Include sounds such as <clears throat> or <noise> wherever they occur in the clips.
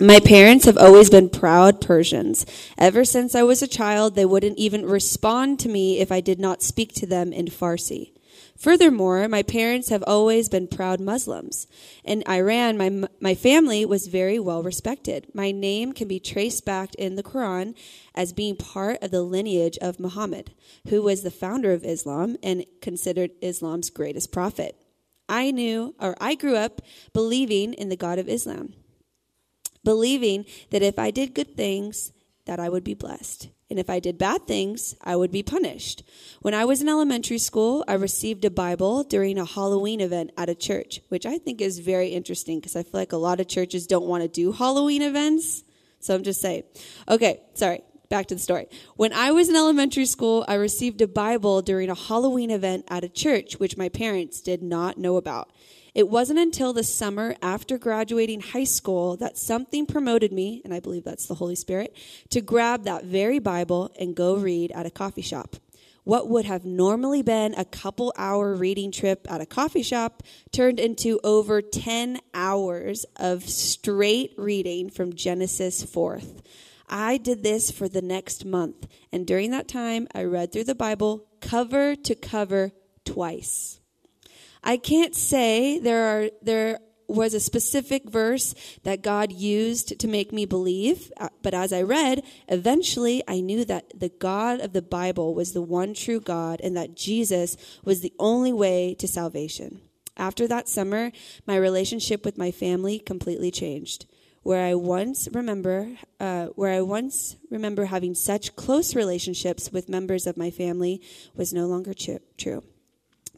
My parents have always been proud Persians. Ever since I was a child, they wouldn't even respond to me if I did not speak to them in Farsi. Furthermore, my parents have always been proud Muslims. In Iran, my, my family was very well respected. My name can be traced back in the Quran as being part of the lineage of Muhammad, who was the founder of Islam and considered Islam's greatest prophet. I knew, or I grew up believing in the God of Islam, believing that if I did good things, that I would be blessed. And if I did bad things, I would be punished. When I was in elementary school, I received a Bible during a Halloween event at a church, which I think is very interesting because I feel like a lot of churches don't want to do Halloween events. So I'm just saying. Okay, sorry. Back to the story. When I was in elementary school, I received a Bible during a Halloween event at a church, which my parents did not know about. It wasn't until the summer after graduating high school that something promoted me, and I believe that's the Holy Spirit, to grab that very Bible and go read at a coffee shop. What would have normally been a couple hour reading trip at a coffee shop turned into over 10 hours of straight reading from Genesis 4th. I did this for the next month, and during that time, I read through the Bible cover to cover twice. I can't say there are there was a specific verse that God used to make me believe, uh, but as I read, eventually I knew that the God of the Bible was the one true God and that Jesus was the only way to salvation. After that summer, my relationship with my family completely changed. Where I once remember, uh, where I once remember having such close relationships with members of my family, was no longer true.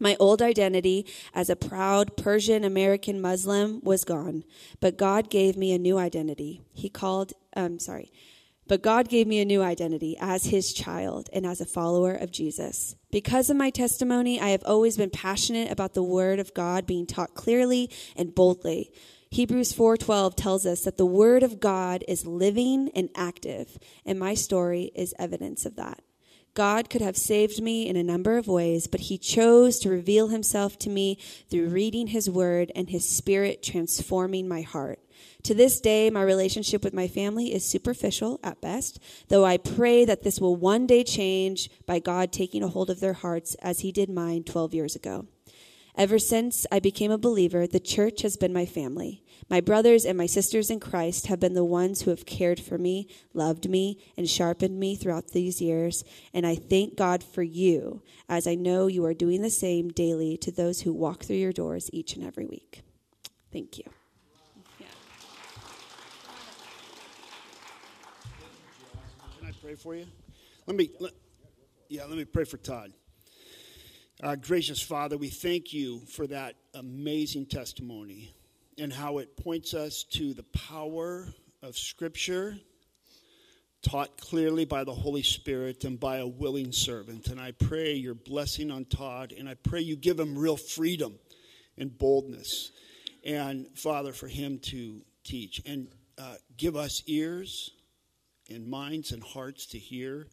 My old identity as a proud Persian American Muslim was gone, but God gave me a new identity. He called, um, sorry, but God gave me a new identity as his child and as a follower of Jesus. Because of my testimony, I have always been passionate about the word of God being taught clearly and boldly. Hebrews 4:12 tells us that the word of God is living and active, and my story is evidence of that. God could have saved me in a number of ways, but He chose to reveal Himself to me through reading His Word and His Spirit transforming my heart. To this day, my relationship with my family is superficial at best, though I pray that this will one day change by God taking a hold of their hearts as He did mine 12 years ago. Ever since I became a believer, the church has been my family. My brothers and my sisters in Christ have been the ones who have cared for me, loved me, and sharpened me throughout these years, and I thank God for you, as I know you are doing the same daily to those who walk through your doors each and every week. Thank you. Can I pray for you? Let me, let, yeah, let me pray for Todd. Uh, gracious Father, we thank you for that amazing testimony and how it points us to the power of Scripture taught clearly by the Holy Spirit and by a willing servant. And I pray your blessing on Todd, and I pray you give him real freedom and boldness. And Father, for him to teach and uh, give us ears and minds and hearts to hear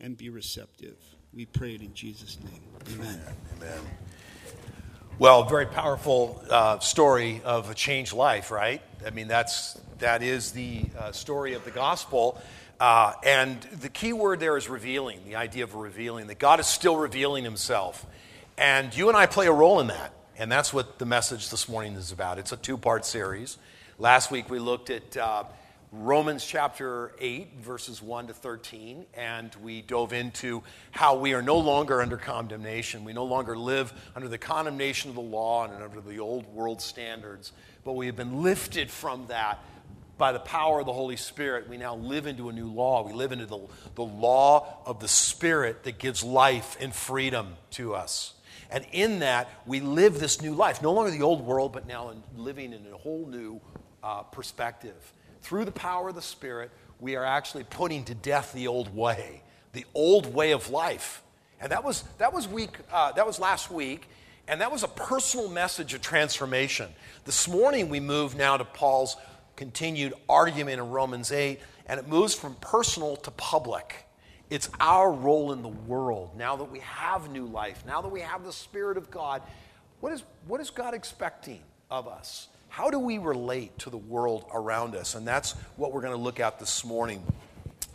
and be receptive. We pray it in Jesus' name. Amen. Amen. Well, very powerful uh, story of a changed life, right? I mean, that's that is the uh, story of the gospel. Uh, and the key word there is revealing, the idea of revealing, that God is still revealing himself. And you and I play a role in that. And that's what the message this morning is about. It's a two part series. Last week we looked at uh, Romans chapter 8, verses 1 to 13, and we dove into how we are no longer under condemnation. We no longer live under the condemnation of the law and under the old world standards, but we have been lifted from that by the power of the Holy Spirit. We now live into a new law. We live into the, the law of the Spirit that gives life and freedom to us. And in that, we live this new life, no longer the old world, but now in living in a whole new uh, perspective through the power of the Spirit, we are actually putting to death the old way, the old way of life. And that was, that was, week, uh, that was last week, and that was a personal message of transformation. This morning, we move now to Paul's continued argument in Romans 8, and it moves from personal to public. It's our role in the world now that we have new life, now that we have the Spirit of God. What is, what is God expecting of us? How do we relate to the world around us? And that's what we're going to look at this morning.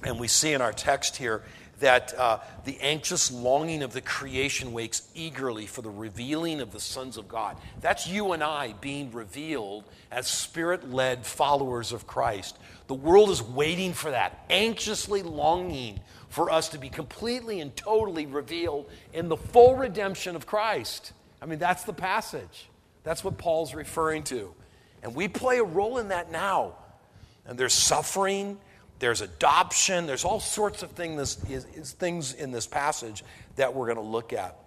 And we see in our text here that uh, the anxious longing of the creation wakes eagerly for the revealing of the sons of God. That's you and I being revealed as spirit led followers of Christ. The world is waiting for that, anxiously longing for us to be completely and totally revealed in the full redemption of Christ. I mean, that's the passage. That's what Paul's referring to. And we play a role in that now. And there's suffering there's adoption, there's all sorts of things, is, is things in this passage that we're going to look at.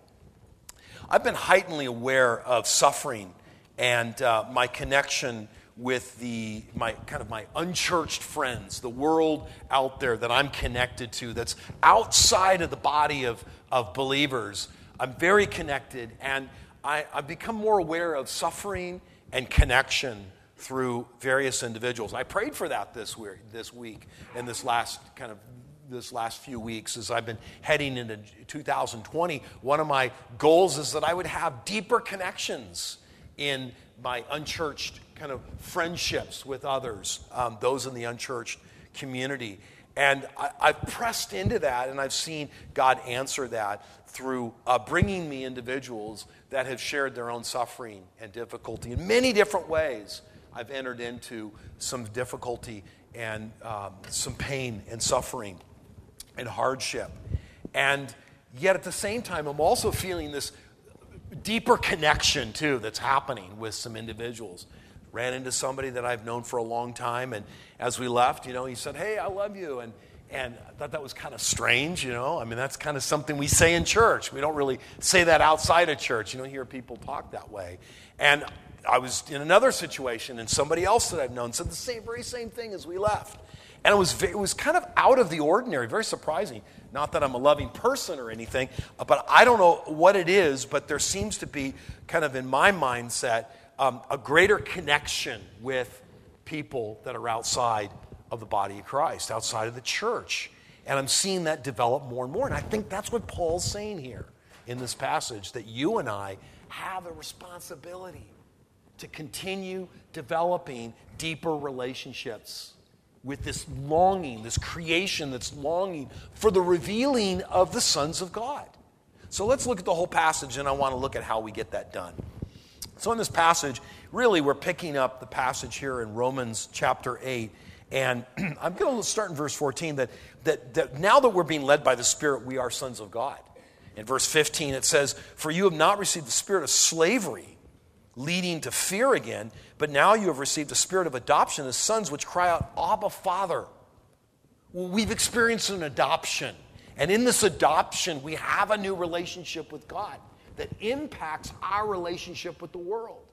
I've been heightenedly aware of suffering and uh, my connection with the my kind of my unchurched friends, the world out there that I'm connected to, that's outside of the body of, of believers. I'm very connected, and I, I've become more aware of suffering and connection through various individuals. I prayed for that this week, this week and this last kind of this last few weeks as I've been heading into 2020. One of my goals is that I would have deeper connections in my unchurched kind of friendships with others, um, those in the unchurched community. And I, have pressed into that, and I've seen God answer that through uh, bringing me individuals that have shared their own suffering and difficulty in many different ways. I've entered into some difficulty and um, some pain and suffering and hardship. And yet at the same time, I'm also feeling this deeper connection, too, that's happening with some individuals. Ran into somebody that I've known for a long time, and as we left, you know, he said, Hey, I love you. And and I thought that was kind of strange, you know. I mean, that's kind of something we say in church. We don't really say that outside of church. You don't hear people talk that way. And I was in another situation, and somebody else that I've known said the same, very same thing as we left. And it was, it was kind of out of the ordinary, very surprising. Not that I'm a loving person or anything, but I don't know what it is, but there seems to be, kind of in my mindset, um, a greater connection with people that are outside of the body of Christ, outside of the church. And I'm seeing that develop more and more. And I think that's what Paul's saying here in this passage that you and I have a responsibility to continue developing deeper relationships with this longing, this creation that's longing for the revealing of the sons of God. So let's look at the whole passage, and I want to look at how we get that done. So, in this passage, really, we're picking up the passage here in Romans chapter 8. And <clears throat> I'm going to start in verse 14 that, that, that now that we're being led by the Spirit, we are sons of God. In verse 15, it says, For you have not received the spirit of slavery leading to fear again, but now you have received the spirit of adoption as sons which cry out, Abba, Father. Well, we've experienced an adoption. And in this adoption, we have a new relationship with God that impacts our relationship with the world.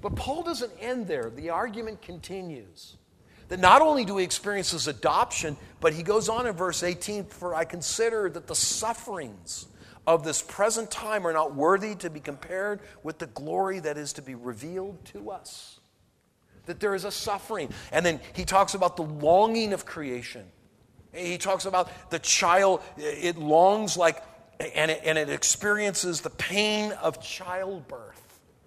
But Paul doesn't end there. The argument continues. That not only do we experience this adoption, but he goes on in verse 18 For I consider that the sufferings of this present time are not worthy to be compared with the glory that is to be revealed to us. That there is a suffering. And then he talks about the longing of creation. He talks about the child, it longs like, and it, and it experiences the pain of childbirth.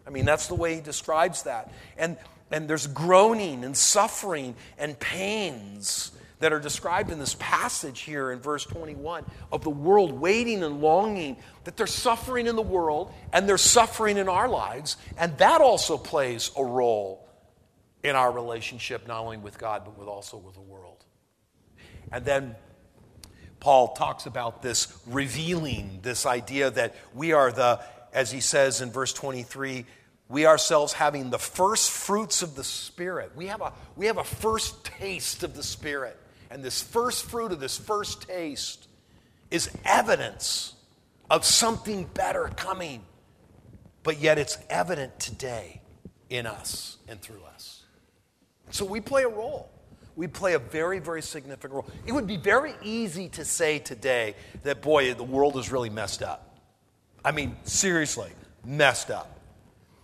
I mean, that's the way he describes that. And, and there's groaning and suffering and pains that are described in this passage here in verse 21 of the world waiting and longing that there's suffering in the world and there's suffering in our lives. And that also plays a role in our relationship, not only with God, but with also with the world. And then Paul talks about this revealing, this idea that we are the, as he says in verse 23, we ourselves having the first fruits of the Spirit. We have a, we have a first taste of the Spirit. And this first fruit of this first taste is evidence of something better coming. But yet it's evident today in us and through us. So we play a role. We play a very, very significant role. It would be very easy to say today that, boy, the world is really messed up. I mean, seriously, messed up.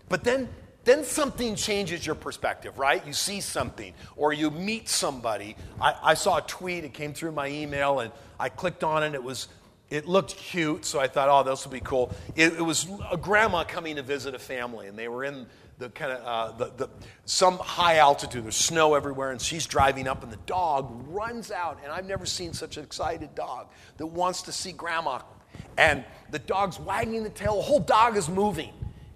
But then then something changes your perspective, right? You see something or you meet somebody. I, I, saw a tweet, it came through my email, and I clicked on it. It was, it looked cute, so I thought, oh, this will be cool. It, it, was a grandma coming to visit a family, and they were in the kind of uh, the, the, some high altitude. There's snow everywhere, and she's driving up, and the dog runs out. And I've never seen such an excited dog that wants to see grandma. And the dog's wagging the tail. The whole dog is moving,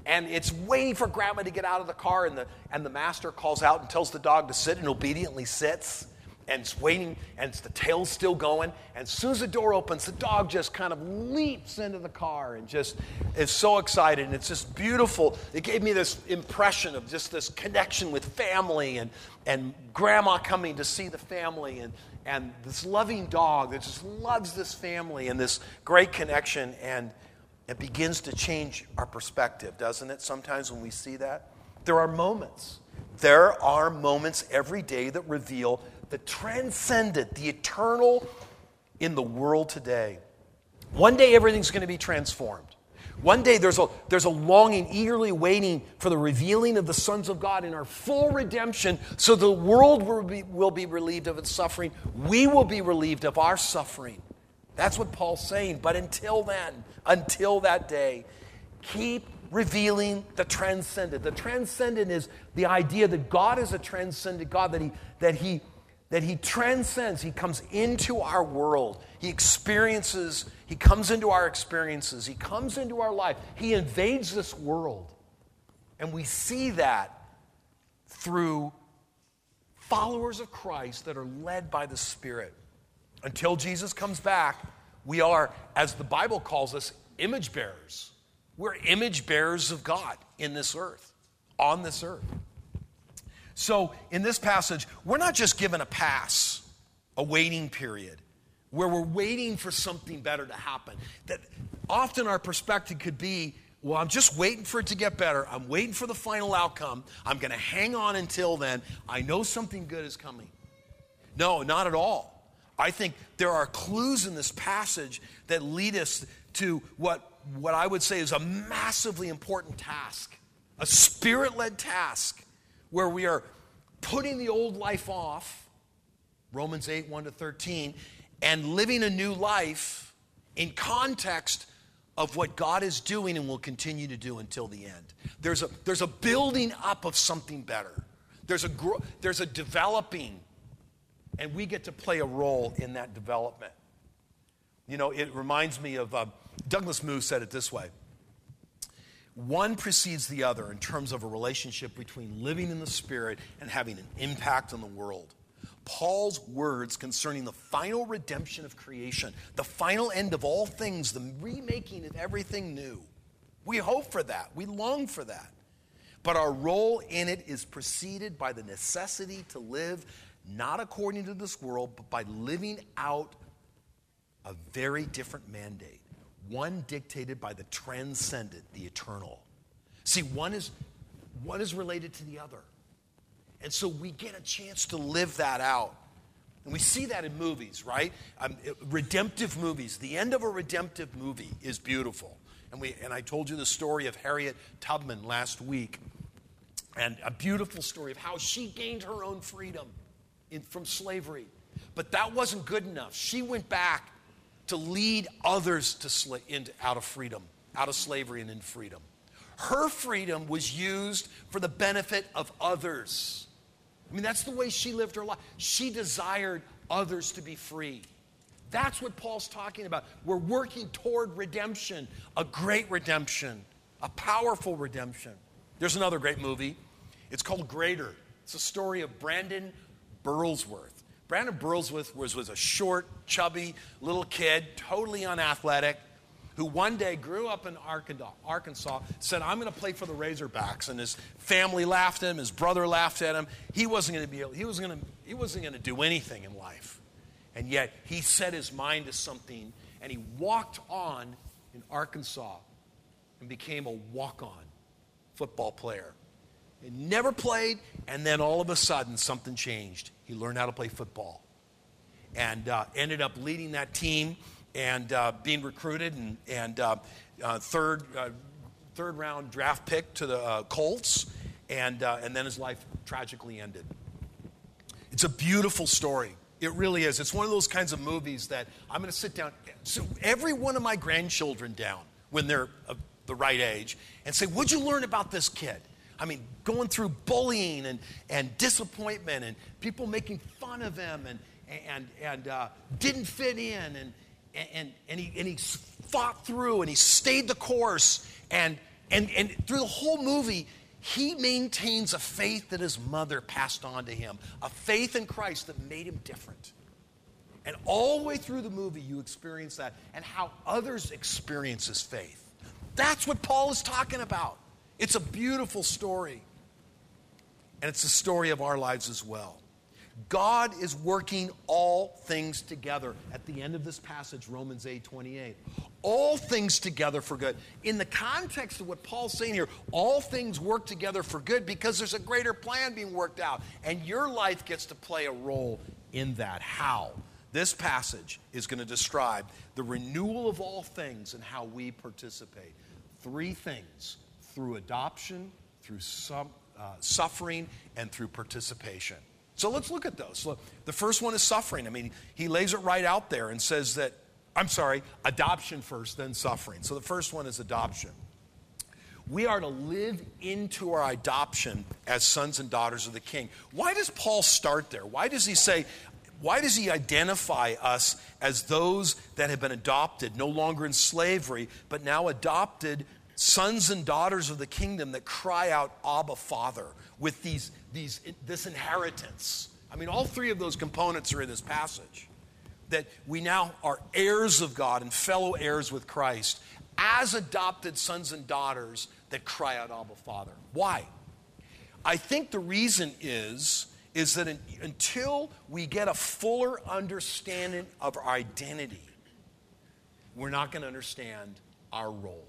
and it's waiting for grandma to get out of the car. And the and the master calls out and tells the dog to sit, and obediently sits and it's waiting, and it's, the tail's still going. And as soon as the door opens, the dog just kind of leaps into the car and just is so excited. And it's just beautiful. It gave me this impression of just this connection with family and, and grandma coming to see the family and, and this loving dog that just loves this family and this great connection. And it begins to change our perspective, doesn't it? Sometimes when we see that, there are moments. There are moments every day that reveal the transcendent, the eternal in the world today. One day everything's going to be transformed. One day there's a, there's a longing, eagerly waiting for the revealing of the sons of God in our full redemption so the world will be, will be relieved of its suffering. We will be relieved of our suffering. That's what Paul's saying. But until then, until that day, keep revealing the transcendent. The transcendent is the idea that God is a transcendent God, that He, that he that he transcends, he comes into our world. He experiences, he comes into our experiences, he comes into our life. He invades this world. And we see that through followers of Christ that are led by the Spirit. Until Jesus comes back, we are, as the Bible calls us, image bearers. We're image bearers of God in this earth, on this earth. So, in this passage, we're not just given a pass, a waiting period, where we're waiting for something better to happen. That often our perspective could be, well, I'm just waiting for it to get better. I'm waiting for the final outcome. I'm going to hang on until then. I know something good is coming. No, not at all. I think there are clues in this passage that lead us to what, what I would say is a massively important task, a spirit led task where we are putting the old life off, Romans 8, 1 to 13, and living a new life in context of what God is doing and will continue to do until the end. There's a, there's a building up of something better. There's a, there's a developing, and we get to play a role in that development. You know, it reminds me of uh, Douglas Moo said it this way one precedes the other in terms of a relationship between living in the Spirit and having an impact on the world. Paul's words concerning the final redemption of creation, the final end of all things, the remaking of everything new. We hope for that. We long for that. But our role in it is preceded by the necessity to live not according to this world, but by living out a very different mandate one dictated by the transcendent, the eternal. See, one is, one is related to the other. And so we get a chance to live that out. And we see that in movies, right? Um, redemptive movies. The end of a redemptive movie is beautiful. And, we, and I told you the story of Harriet Tubman last week. And a beautiful story of how she gained her own freedom in, from slavery. But that wasn't good enough. She went back to lead others to sl- into, out of freedom, out of slavery and in freedom. Her freedom was used for the benefit of others. I mean, that's the way she lived her life. She desired others to be free. That's what Paul's talking about. We're working toward redemption, a great redemption, a powerful redemption. There's another great movie. It's called Greater. It's a story of Brandon Burlsworth. Brandon Burlsworth was, was a short, chubby little kid, totally unathletic, who one day grew up in Arkansas, said, I'm going to play for the Razorbacks. And his family laughed at him, his brother laughed at him. He wasn't going to be he wasn't going to, he wasn't going to do anything in life. And yet he set his mind to something and he walked on in Arkansas and became a walk on football player. He never played, and then all of a sudden something changed. He learned how to play football and uh, ended up leading that team and uh, being recruited and, and uh, uh third, uh, third round draft pick to the uh, Colts. And, and then his life tragically ended. It's a beautiful story. It really is. It's one of those kinds of movies that I'm going to sit down. So every one of my grandchildren down when they're the right age and say, What'd you learn about this kid? I mean, going through bullying and, and disappointment and people making fun of him and, and, and uh, didn't fit in and, and, and, he, and he fought through and he stayed the course and, and, and through the whole movie he maintains a faith that his mother passed on to him a faith in christ that made him different. And all the way through the movie you experience that and how others experience his faith. That's what paul is talking about it's a beautiful story and it's the story of our lives as well God is working all things together. At the end of this passage, Romans 8 28. All things together for good. In the context of what Paul's saying here, all things work together for good because there's a greater plan being worked out. And your life gets to play a role in that. How? This passage is going to describe the renewal of all things and how we participate. Three things through adoption, through some, uh, suffering, and through participation. So let's look at those. Look, the first one is suffering. I mean, he lays it right out there and says that, I'm sorry, adoption first, then suffering. So the first one is adoption. We are to live into our adoption as sons and daughters of the king. Why does Paul start there? Why does he say, why does he identify us as those that have been adopted, no longer in slavery, but now adopted sons and daughters of the kingdom that cry out, Abba, Father? with these, these, this inheritance. I mean, all three of those components are in this passage. That we now are heirs of God and fellow heirs with Christ as adopted sons and daughters that cry out, Abba, Father. Why? I think the reason is, is that in, until we get a fuller understanding of our identity, we're not going to understand our role.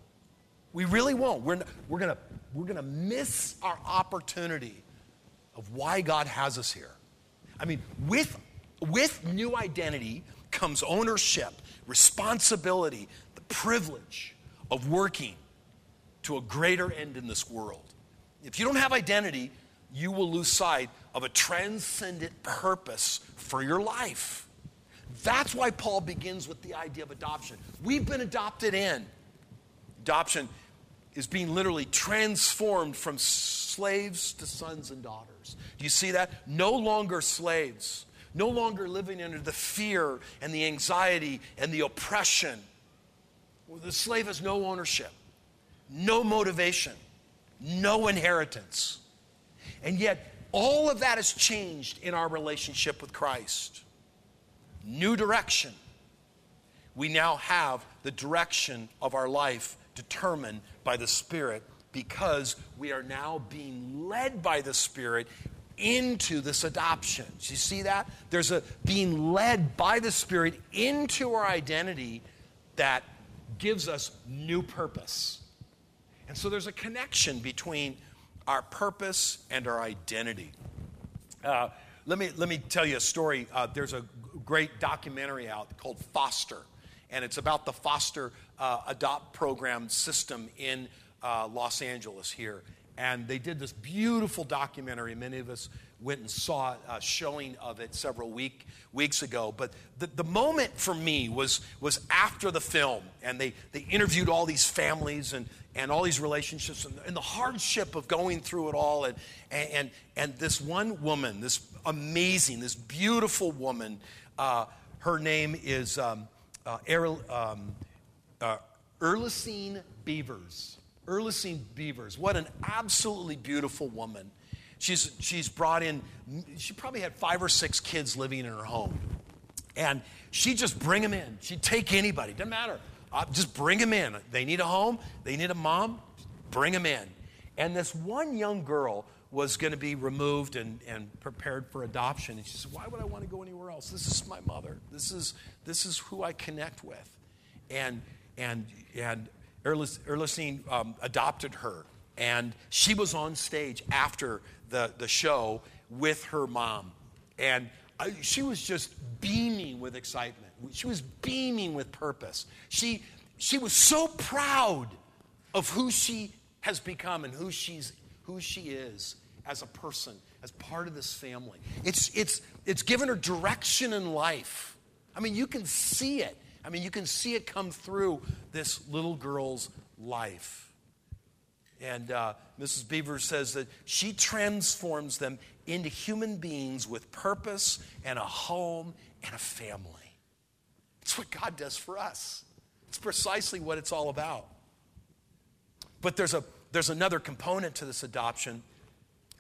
We really won't. We're, we're going we're going to miss our opportunity of why God has us here. I mean, with, with new identity comes ownership, responsibility, the privilege of working to a greater end in this world. If you don't have identity, you will lose sight of a transcendent purpose for your life. That's why Paul begins with the idea of adoption. We've been adopted in. Adoption is being literally transformed from slaves to sons and daughters. Do you see that? No longer slaves, no longer living under the fear and the anxiety and the oppression. Well, the slave has no ownership, no motivation, no inheritance. And yet, all of that has changed in our relationship with Christ. New direction. We now have the direction of our life determined by the Spirit because we are now being led by the Spirit into this adoption. Do you see that? There's a being led by the Spirit into our identity that gives us new purpose. And so there's a connection between our purpose and our identity. Uh, let, me, let me tell you a story. Uh, there's a great documentary out called Foster and it's about the foster uh, adopt program system in uh, Los Angeles here. And they did this beautiful documentary. Many of us went and saw a showing of it several week, weeks ago. But the, the moment for me was, was after the film, and they, they interviewed all these families and, and all these relationships and, and the hardship of going through it all. And, and, and this one woman, this amazing, this beautiful woman, uh, her name is. Um, uh, Erl, um, uh, Earlissene Beavers. Earlissene Beavers. What an absolutely beautiful woman. She's, she's brought in, she probably had five or six kids living in her home. And she'd just bring them in. She'd take anybody, doesn't matter. Uh, just bring them in. They need a home, they need a mom, bring them in. And this one young girl was going to be removed and, and prepared for adoption. And she said, Why would I want to go anywhere else? This is my mother. This is, this is who I connect with. And, and, and Earlissene um, adopted her. And she was on stage after the, the show with her mom. And I, she was just beaming with excitement. She was beaming with purpose. She, she was so proud of who she has become and who she's who she is as a person, as part of this family. It's, it's, it's given her direction in life. I mean, you can see it. I mean, you can see it come through this little girl's life. And uh, Mrs. Beaver says that she transforms them into human beings with purpose and a home and a family. It's what God does for us. It's precisely what it's all about. But there's, a, there's another component to this adoption.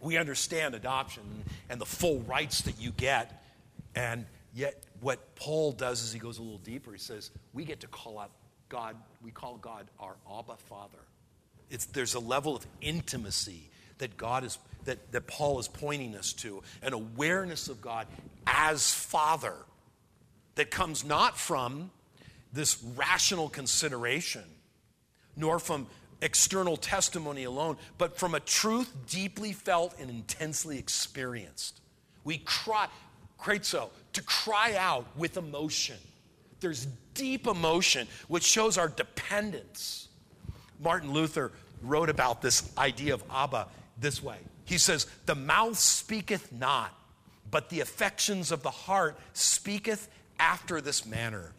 We understand adoption and the full rights that you get. And yet, what Paul does is he goes a little deeper. He says, We get to call out God, we call God our Abba Father. It's, there's a level of intimacy that God is that, that Paul is pointing us to, an awareness of God as Father that comes not from this rational consideration, nor from external testimony alone, but from a truth deeply felt and intensely experienced. We cry, kratzo, to cry out with emotion. There's deep emotion, which shows our dependence. Martin Luther wrote about this idea of Abba this way. He says, The mouth speaketh not, but the affections of the heart speaketh after this manner.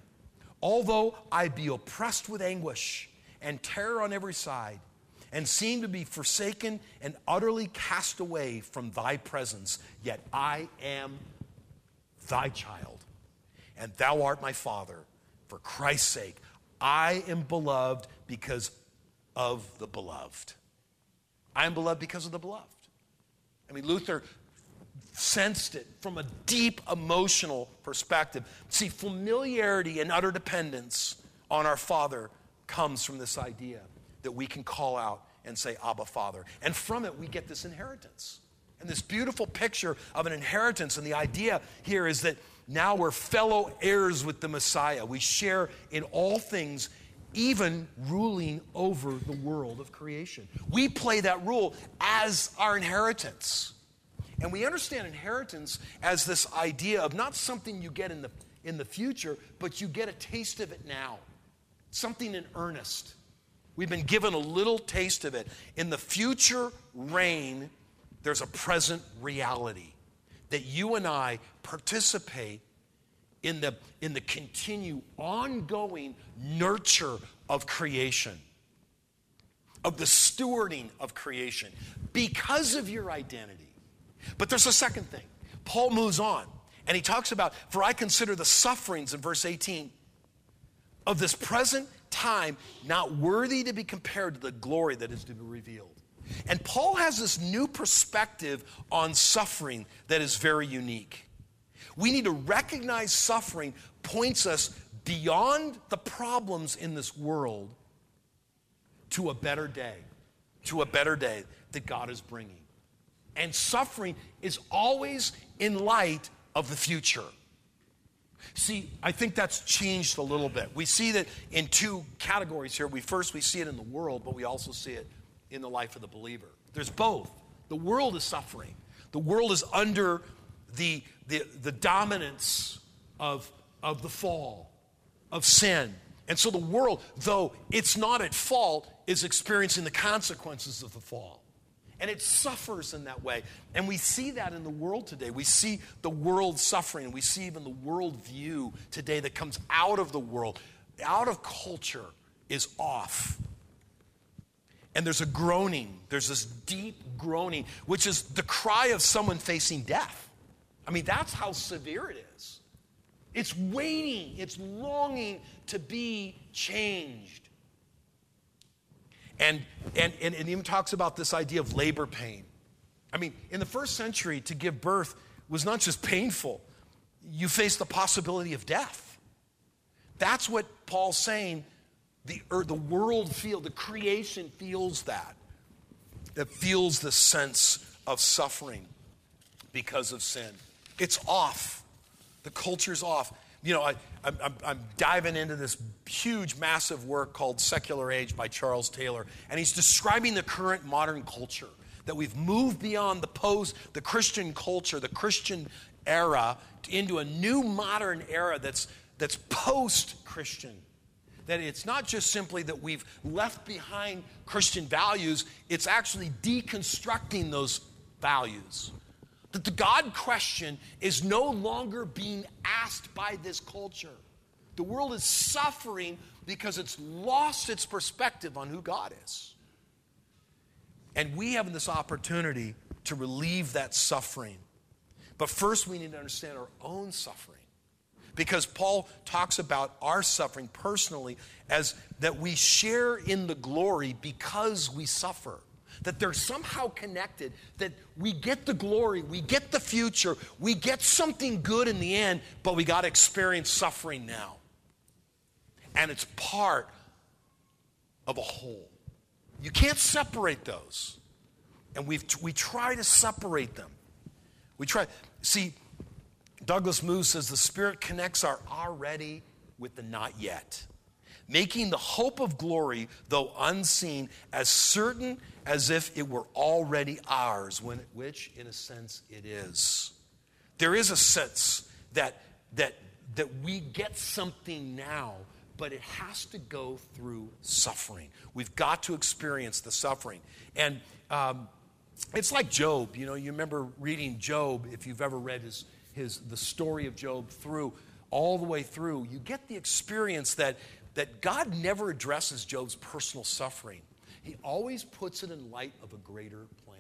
Although I be oppressed with anguish and terror on every side, and seem to be forsaken and utterly cast away from thy presence, yet I am thy child, and thou art my father. For Christ's sake, I am beloved because of the beloved. I am beloved because of the beloved. I mean, Luther sensed it from a deep emotional perspective. See, familiarity and utter dependence on our Father comes from this idea that we can call out and say, Abba, Father. And from it, we get this inheritance. And this beautiful picture of an inheritance. And the idea here is that now we're fellow heirs with the Messiah. We share in all things, even ruling over the world of creation. We play that role as our inheritance. And we understand inheritance as this idea of not something you get in the, in the future, but you get a taste of it now. Something in earnest. We've been given a little taste of it. In the future reign, there's a present reality that you and I participate in the, in the continue, ongoing nurture of creation, of the stewarding of creation, because of your identity. But there's a second thing. Paul moves on and he talks about, for I consider the sufferings in verse 18 of this present time not worthy to be compared to the glory that is to be revealed. And Paul has this new perspective on suffering that is very unique. We need to recognize suffering points us beyond the problems in this world to a better day, to a better day that God is bringing and suffering is always in light of the future. See, I think that's changed a little bit. We see that in two categories here. We first we see it in the world, but we also see it in the life of the believer. There's both. The world is suffering. The world is under the, the, the dominance of, of the fall, of sin. And so the world, though it's not at fault, is experiencing the consequences of the fall. And it suffers in that way. And we see that in the world today. We see the world suffering. We see even the world view today that comes out of the world, out of culture, is off. And there's a groaning. There's this deep groaning, which is the cry of someone facing death. I mean, that's how severe it is. It's waiting, it's longing to be changed. And, and, and it even talks about this idea of labor pain. I mean, in the first century, to give birth was not just painful, you faced the possibility of death. That's what Paul's saying. The, or the world feels, the creation feels that. It feels the sense of suffering because of sin. It's off. The culture's off you know, I, I'm, I'm, diving into this huge, massive work called Secular Age by Charles Taylor, and he's describing the current modern culture that we've moved beyond the post, the Christian culture, the Christian era, into a new modern era that's, that's post Christian. That it's not just simply that we've left behind Christian values, it's actually deconstructing those values. That the God question is no longer being asked by this culture. The world is suffering because it's lost its perspective on who God is. And we have this opportunity to relieve that suffering. But first, we need to understand our own suffering. Because Paul talks about our suffering personally as that we share in the glory because we suffer. That they're somehow connected, that we get the glory, we get the future, we get something good in the end, but we got to experience suffering now. And it's part of a whole. You can't separate those. And we we try to separate them. We try. See, Douglas Moo says the Spirit connects our already with the not yet, making the hope of glory, though unseen, as certain as if it were already ours, when, which, in a sense, it is. There is a sense that, that, that we get something now, but it has to go through suffering. We've got to experience the suffering. And um, it's like Job. You know, you remember reading Job, if you've ever read his his, the story of Job through, all the way through, you get the experience that, that God never addresses Job's personal suffering. He always puts it in light of a greater plan.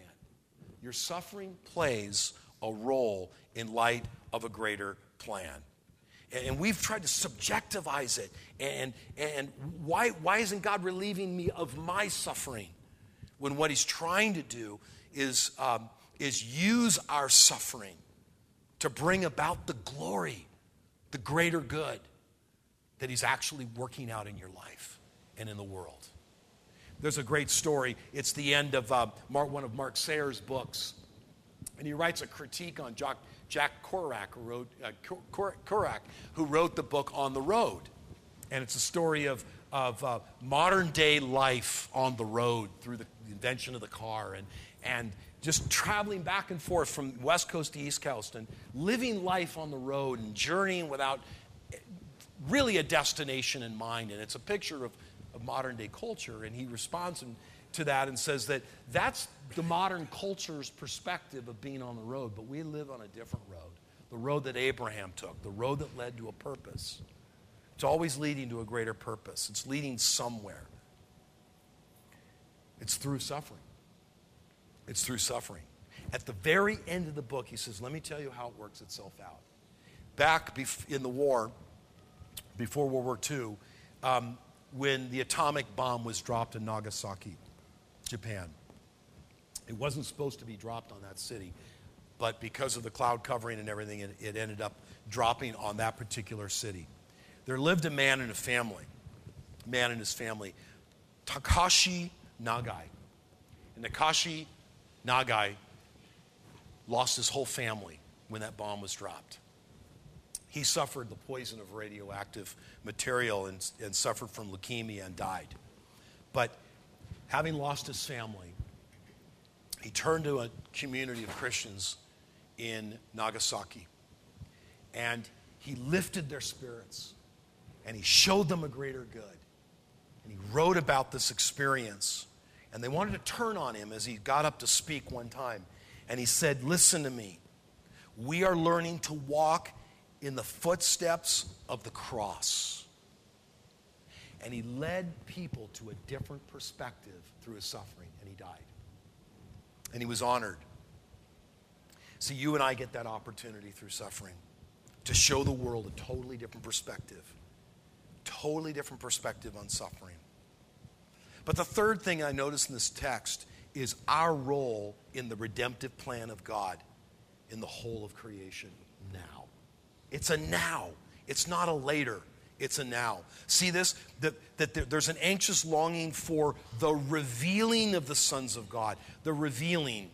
Your suffering plays a role in light of a greater plan. And we've tried to subjectivize it. And, and why, why isn't God relieving me of my suffering? When what he's trying to do is, um, is use our suffering to bring about the glory, the greater good that He's actually working out in your life and in the world. There's a great story. It's the end of uh, Mark, one of Mark Sayers' books. And he writes a critique on Jack, Jack Kerouac, who wrote, uh, Kerouac, who wrote the book On the Road. And it's a story of, of uh, modern day life on the road through the invention of the car. And, and just traveling back and forth from West Coast to East Coast and living life on the road and journeying without really a destination in mind. And it's a picture of, of modern day culture. And he responds to that and says that that's the modern culture's perspective of being on the road, but we live on a different road the road that Abraham took, the road that led to a purpose. It's always leading to a greater purpose, it's leading somewhere. It's through suffering. It's through suffering. At the very end of the book, he says, Let me tell you how it works itself out. Back in the war, before World War II, um, when the atomic bomb was dropped in Nagasaki, Japan, it wasn't supposed to be dropped on that city, but because of the cloud covering and everything, it, it ended up dropping on that particular city. There lived a man and a family, a man and his family, Takashi Nagai. And Takashi Nagai lost his whole family when that bomb was dropped. He suffered the poison of radioactive material and, and suffered from leukemia and died. But having lost his family, he turned to a community of Christians in Nagasaki and he lifted their spirits and he showed them a greater good. And he wrote about this experience and they wanted to turn on him as he got up to speak one time. And he said, Listen to me. We are learning to walk in the footsteps of the cross. And he led people to a different perspective through his suffering, and he died. And he was honored. See, you and I get that opportunity through suffering to show the world a totally different perspective. Totally different perspective on suffering. But the third thing I notice in this text is our role in the redemptive plan of God in the whole of creation now. It's a now, it's not a later. It's a now. See this? That, that there's an anxious longing for the revealing of the sons of God. The revealing.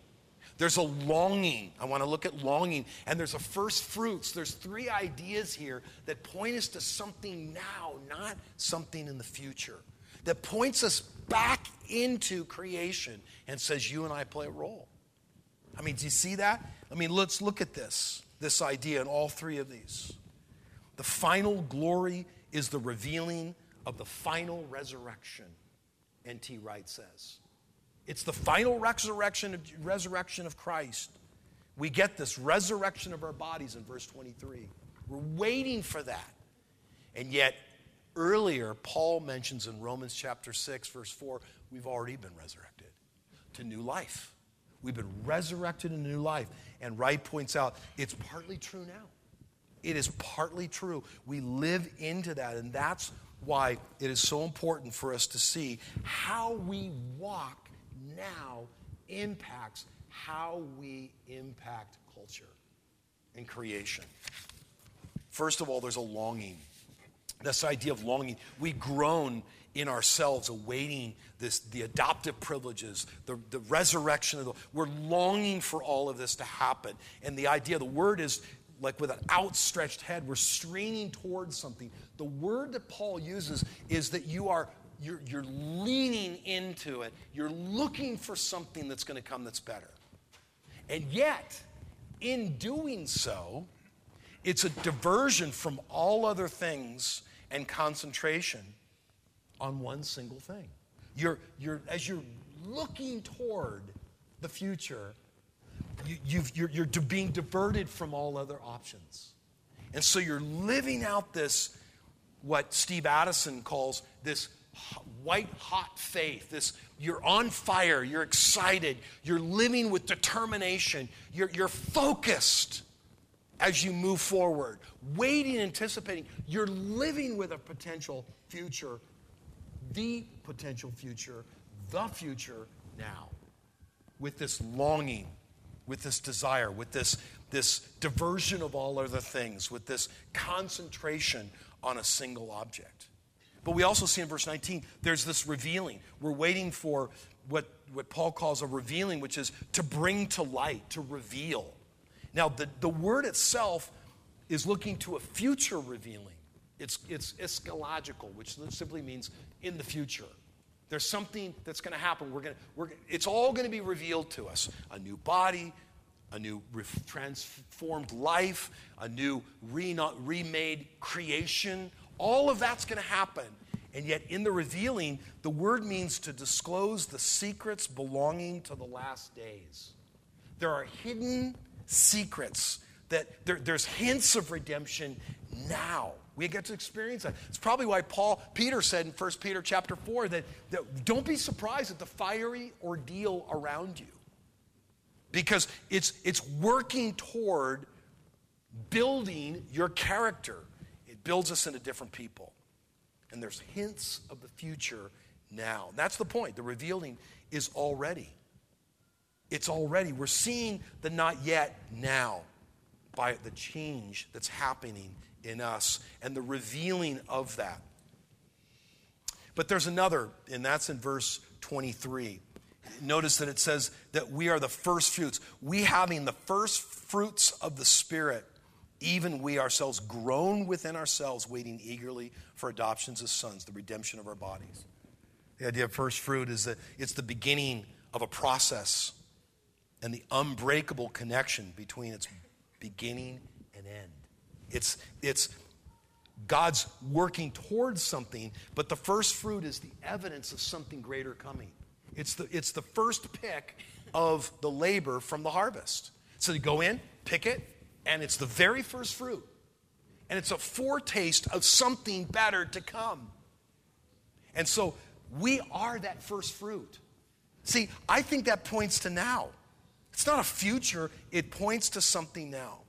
There's a longing. I want to look at longing. And there's a first fruits. There's three ideas here that point us to something now, not something in the future that points us back into creation and says, You and I play a role. I mean, do you see that? I mean, let's look at this, this idea in all three of these. The final glory is the revealing of the final resurrection, N.T. Wright says. It's the final resurrection, resurrection of Christ, We get this resurrection of our bodies in verse 23. We're waiting for that. And yet, earlier, Paul mentions in Romans chapter 6, verse 4, we've already been resurrected to new life. We've been resurrected in new life. And Wright points out it's partly true now. It is partly true. We live into that, and that's why it is so important for us to see how we walk now impacts how we impact culture and creation. First of all, there's a longing. This idea of longing. We groan in ourselves, awaiting this, the adoptive privileges, the, the resurrection of the. We're longing for all of this to happen. And the idea, the word is like with an outstretched head, we're straining towards something. The word that Paul uses is that you are you're, you're leaning into it. You're looking for something that's going to come that's better. And yet, in doing so, it's a diversion from all other things and concentration on one single thing. You're, you're, as you're looking toward the future, you, you're, you're being diverted from all other options. And so you're living out this, what Steve Addison calls this white hot faith. This you're on fire, you're excited, you're living with determination, you're, you're focused as you move forward, waiting, anticipating. You're living with a potential future, the potential future, the future now, with this longing, with this desire, with this, this diversion of all other things, with this concentration on a single object. But we also see in verse 19, there's this revealing. We're waiting for what, what Paul calls a revealing, which is to bring to light, to reveal. Now, the, the word itself is looking to a future revealing. It's, it's eschatological, which simply means in the future. There's something that's going to happen. We're going we're, it's all going to be revealed to us a new body, a new transformed life, a new remade creation. All of that's going to happen. And yet, in the revealing, the word means to disclose the secrets belonging to the last days. There are hidden secrets that there, there's hints of redemption now. We get to experience that. It's probably why Paul, Peter said in 1 Peter chapter 4 that, that don't be surprised at the fiery ordeal around you. Because it's, it's working toward building your character. It builds us into different people. And there's hints of the future now. That's the point. The revealing is already. It's already. We're seeing the not yet now by the change that's happening in us and the revealing of that. But there's another, and that's in verse 23. Notice that it says that we are the first fruits. We having the first fruits of the Spirit, even we ourselves groan within ourselves, waiting eagerly for adoptions as sons, the redemption of our bodies. The idea of first fruit is that it's the beginning of a process and the unbreakable connection between its beginning and end. It's, it's God's working towards something, but the first fruit is the evidence of something greater coming. It's the, it's the first pick of the labor from the harvest. So you go in, pick it, and it's the very first fruit. And it's a foretaste of something better to come. And so we are that first fruit. See, I think that points to now. It's not a future, it points to something now.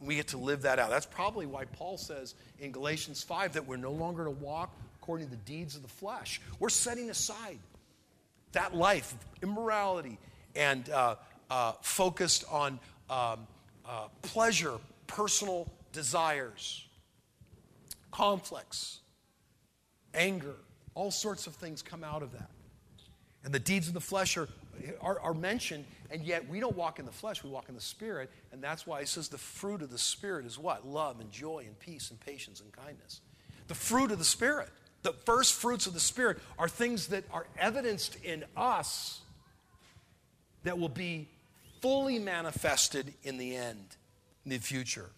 We get to live that out. That's probably why Paul says in Galatians 5 that we're no longer to walk according to the deeds of the flesh. We're setting aside that life of immorality and uh, uh, focused on um, uh, pleasure, personal desires, conflicts, anger, all sorts of things come out of that. And the deeds of the flesh are, are, are, mentioned, and yet we don't walk in the flesh, we walk in the Spirit. And that's why it says the fruit of the Spirit is what? Love and joy and peace and patience and kindness. The fruit of the Spirit, the first fruits of the Spirit, are things that are evidenced in us that will be fully manifested in the end, in the future.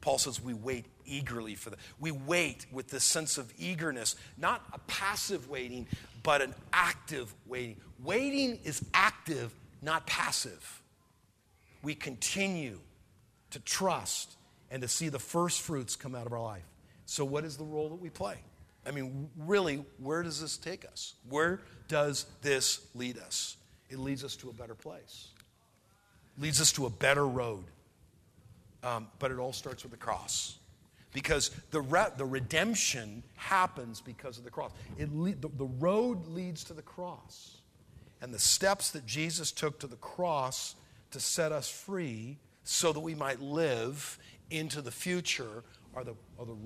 Paul says we wait eagerly for that. We wait with this sense of eagerness, not a passive waiting, but an active waiting. Waiting is active, not passive. we continue to trust and to see the first fruits come out of our life. So, what is the role that we play? I mean, really, where does this take us? Where does this lead us? It leads us to a better place, it leads us to a better road. Um, but it all starts with the cross. Because the, re- the redemption happens because of the cross. It le- the, the road leads to the cross. And the steps that Jesus took to the cross to set us free so that we might live into the future are the, are the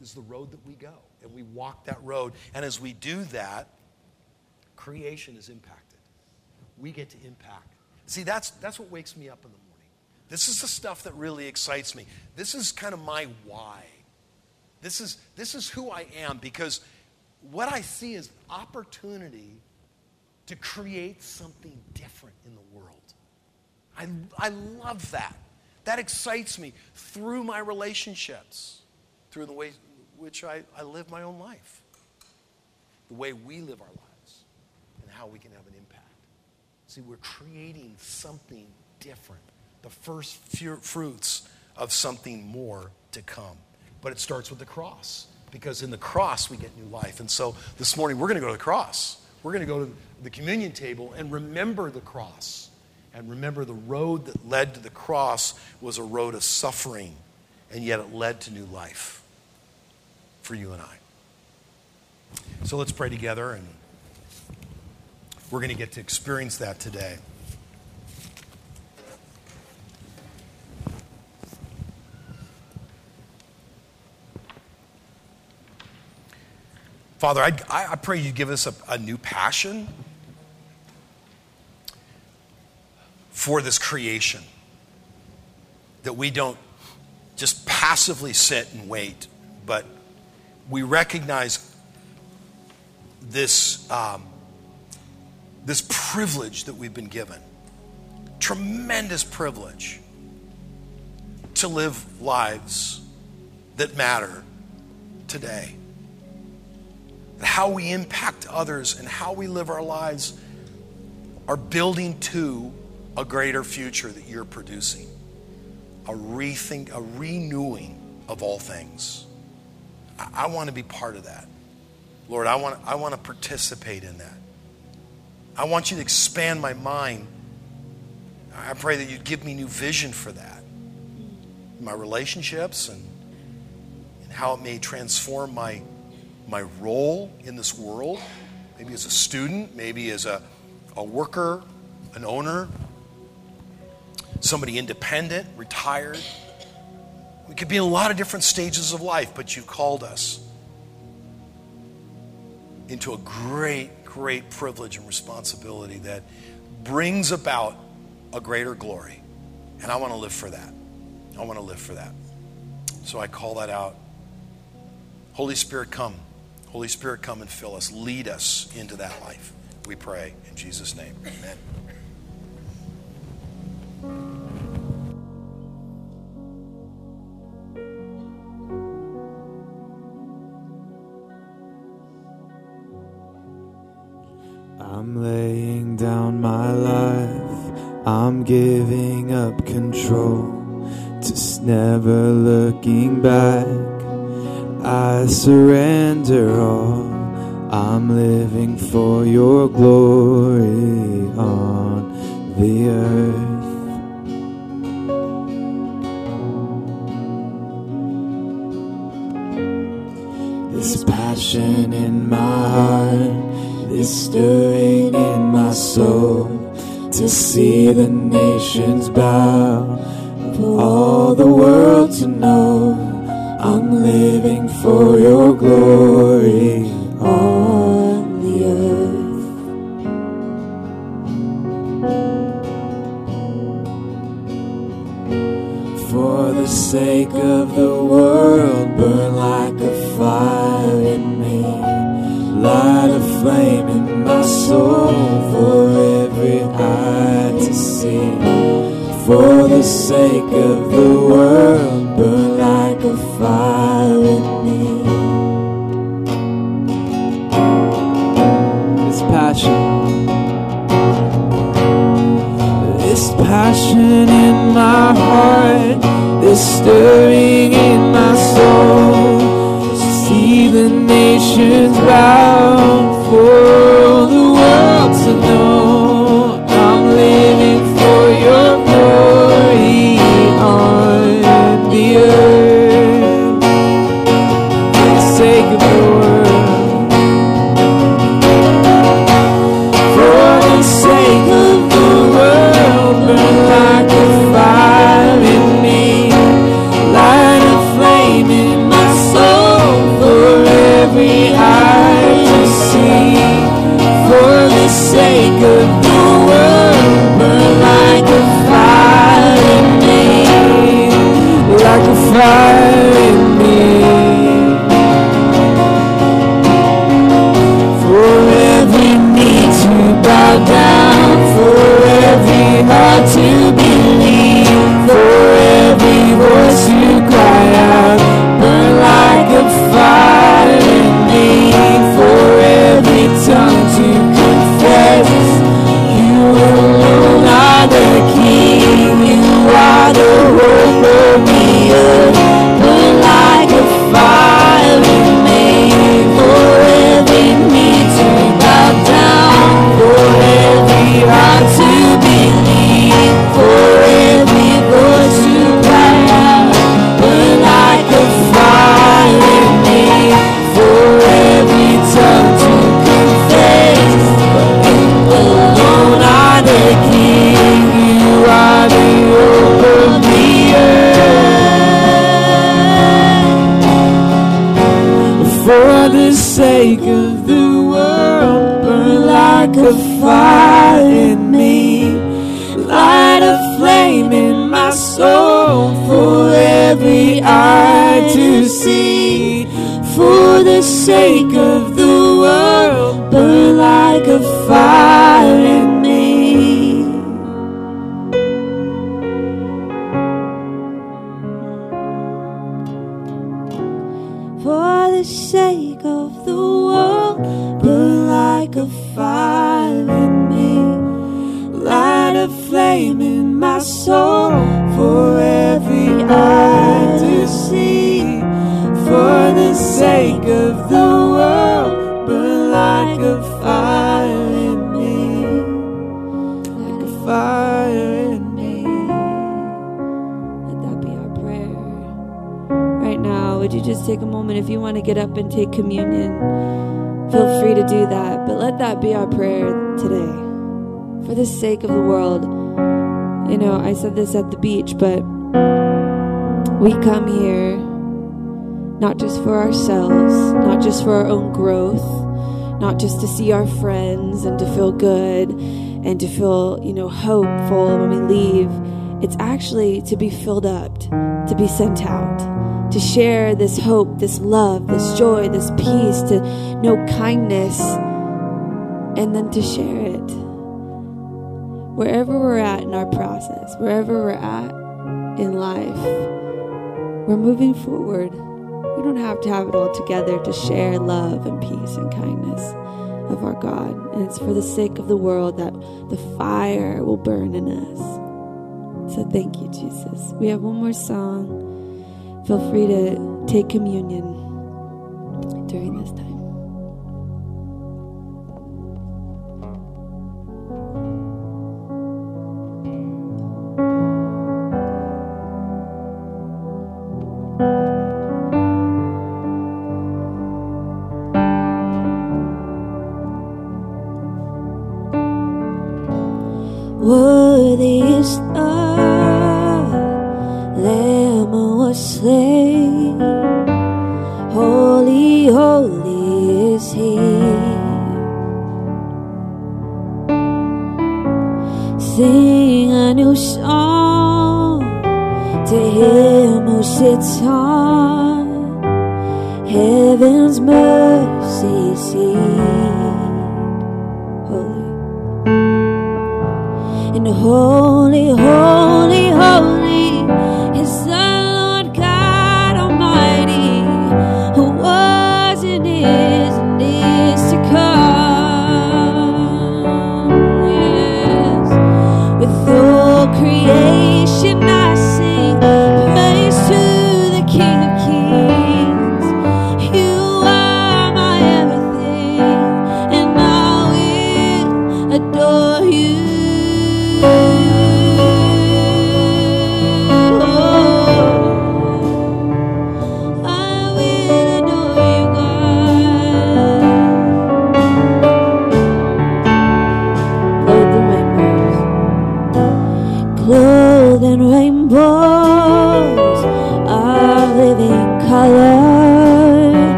is the road that we go. And we walk that road. And as we do that, creation is impacted. We get to impact. See, that's, that's what wakes me up in the morning. This is the stuff that really excites me. This is kind of my why. This is, this is who I am because what I see is opportunity to create something different in the world. I, I love that. That excites me through my relationships, through the way which I, I live my own life, the way we live our lives, and how we can have an impact. See, we're creating something different, the first fruits of something more to come. But it starts with the cross, because in the cross we get new life. And so this morning we're going to go to the cross. We're going to go to the communion table and remember the cross and remember, the road that led to the cross was a road of suffering, and yet it led to new life for you and I. So let's pray together, and we're going to get to experience that today. Father, I, I pray you give us a, a new passion for this creation. That we don't just passively sit and wait, but we recognize this, um, this privilege that we've been given. Tremendous privilege to live lives that matter today. How we impact others and how we live our lives are building to a greater future that you're producing, a rethink, a renewing of all things. I, I want to be part of that. Lord, I want, I want to participate in that. I want you to expand my mind. I pray that you'd give me new vision for that. My relationships and, and how it may transform my, my role in this world, maybe as a student, maybe as a, a worker, an owner, somebody independent, retired. We could be in a lot of different stages of life, but you've called us into a great, great privilege and responsibility that brings about a greater glory. And I want to live for that. I want to live for that. So I call that out. Holy Spirit, come. Holy Spirit, come and fill us. Lead us into that life. We pray in Jesus' name. Amen. I'm laying down my life. I'm giving up control. Just never looking back. I surrender all. I'm living for your glory on the earth. This passion in my heart is stirring in my soul to see the nations bow, for all the world to know I'm living for your glory on the earth. For the sake of the world, burn like a fire in me, light a flame in my soul for every eye to see. For the sake of the world, burn violet name. This passion, this passion in my heart, this stirring in my soul. See the nations bound for. Every eye to see. For the sake of the world, burn like a fire just take a moment if you want to get up and take communion? Feel free to do that. But let that be our prayer today. For the sake of the world. You know, I said this at the beach, but we come here not just for ourselves, not just for our own growth, not just to see our friends and to feel good and to feel, you know, hopeful when we leave. It's actually to be filled up, to be sent out, to share this hope, this love, this joy, this peace, to know kindness, and then to share it. Wherever we're at in our process, wherever we're at in life, we're moving forward. We don't have to have it all together to share love and peace and kindness of our God. And it's for the sake of the world that the fire will burn in us. So thank you, Jesus. We have one more song. Feel free to take communion during this time.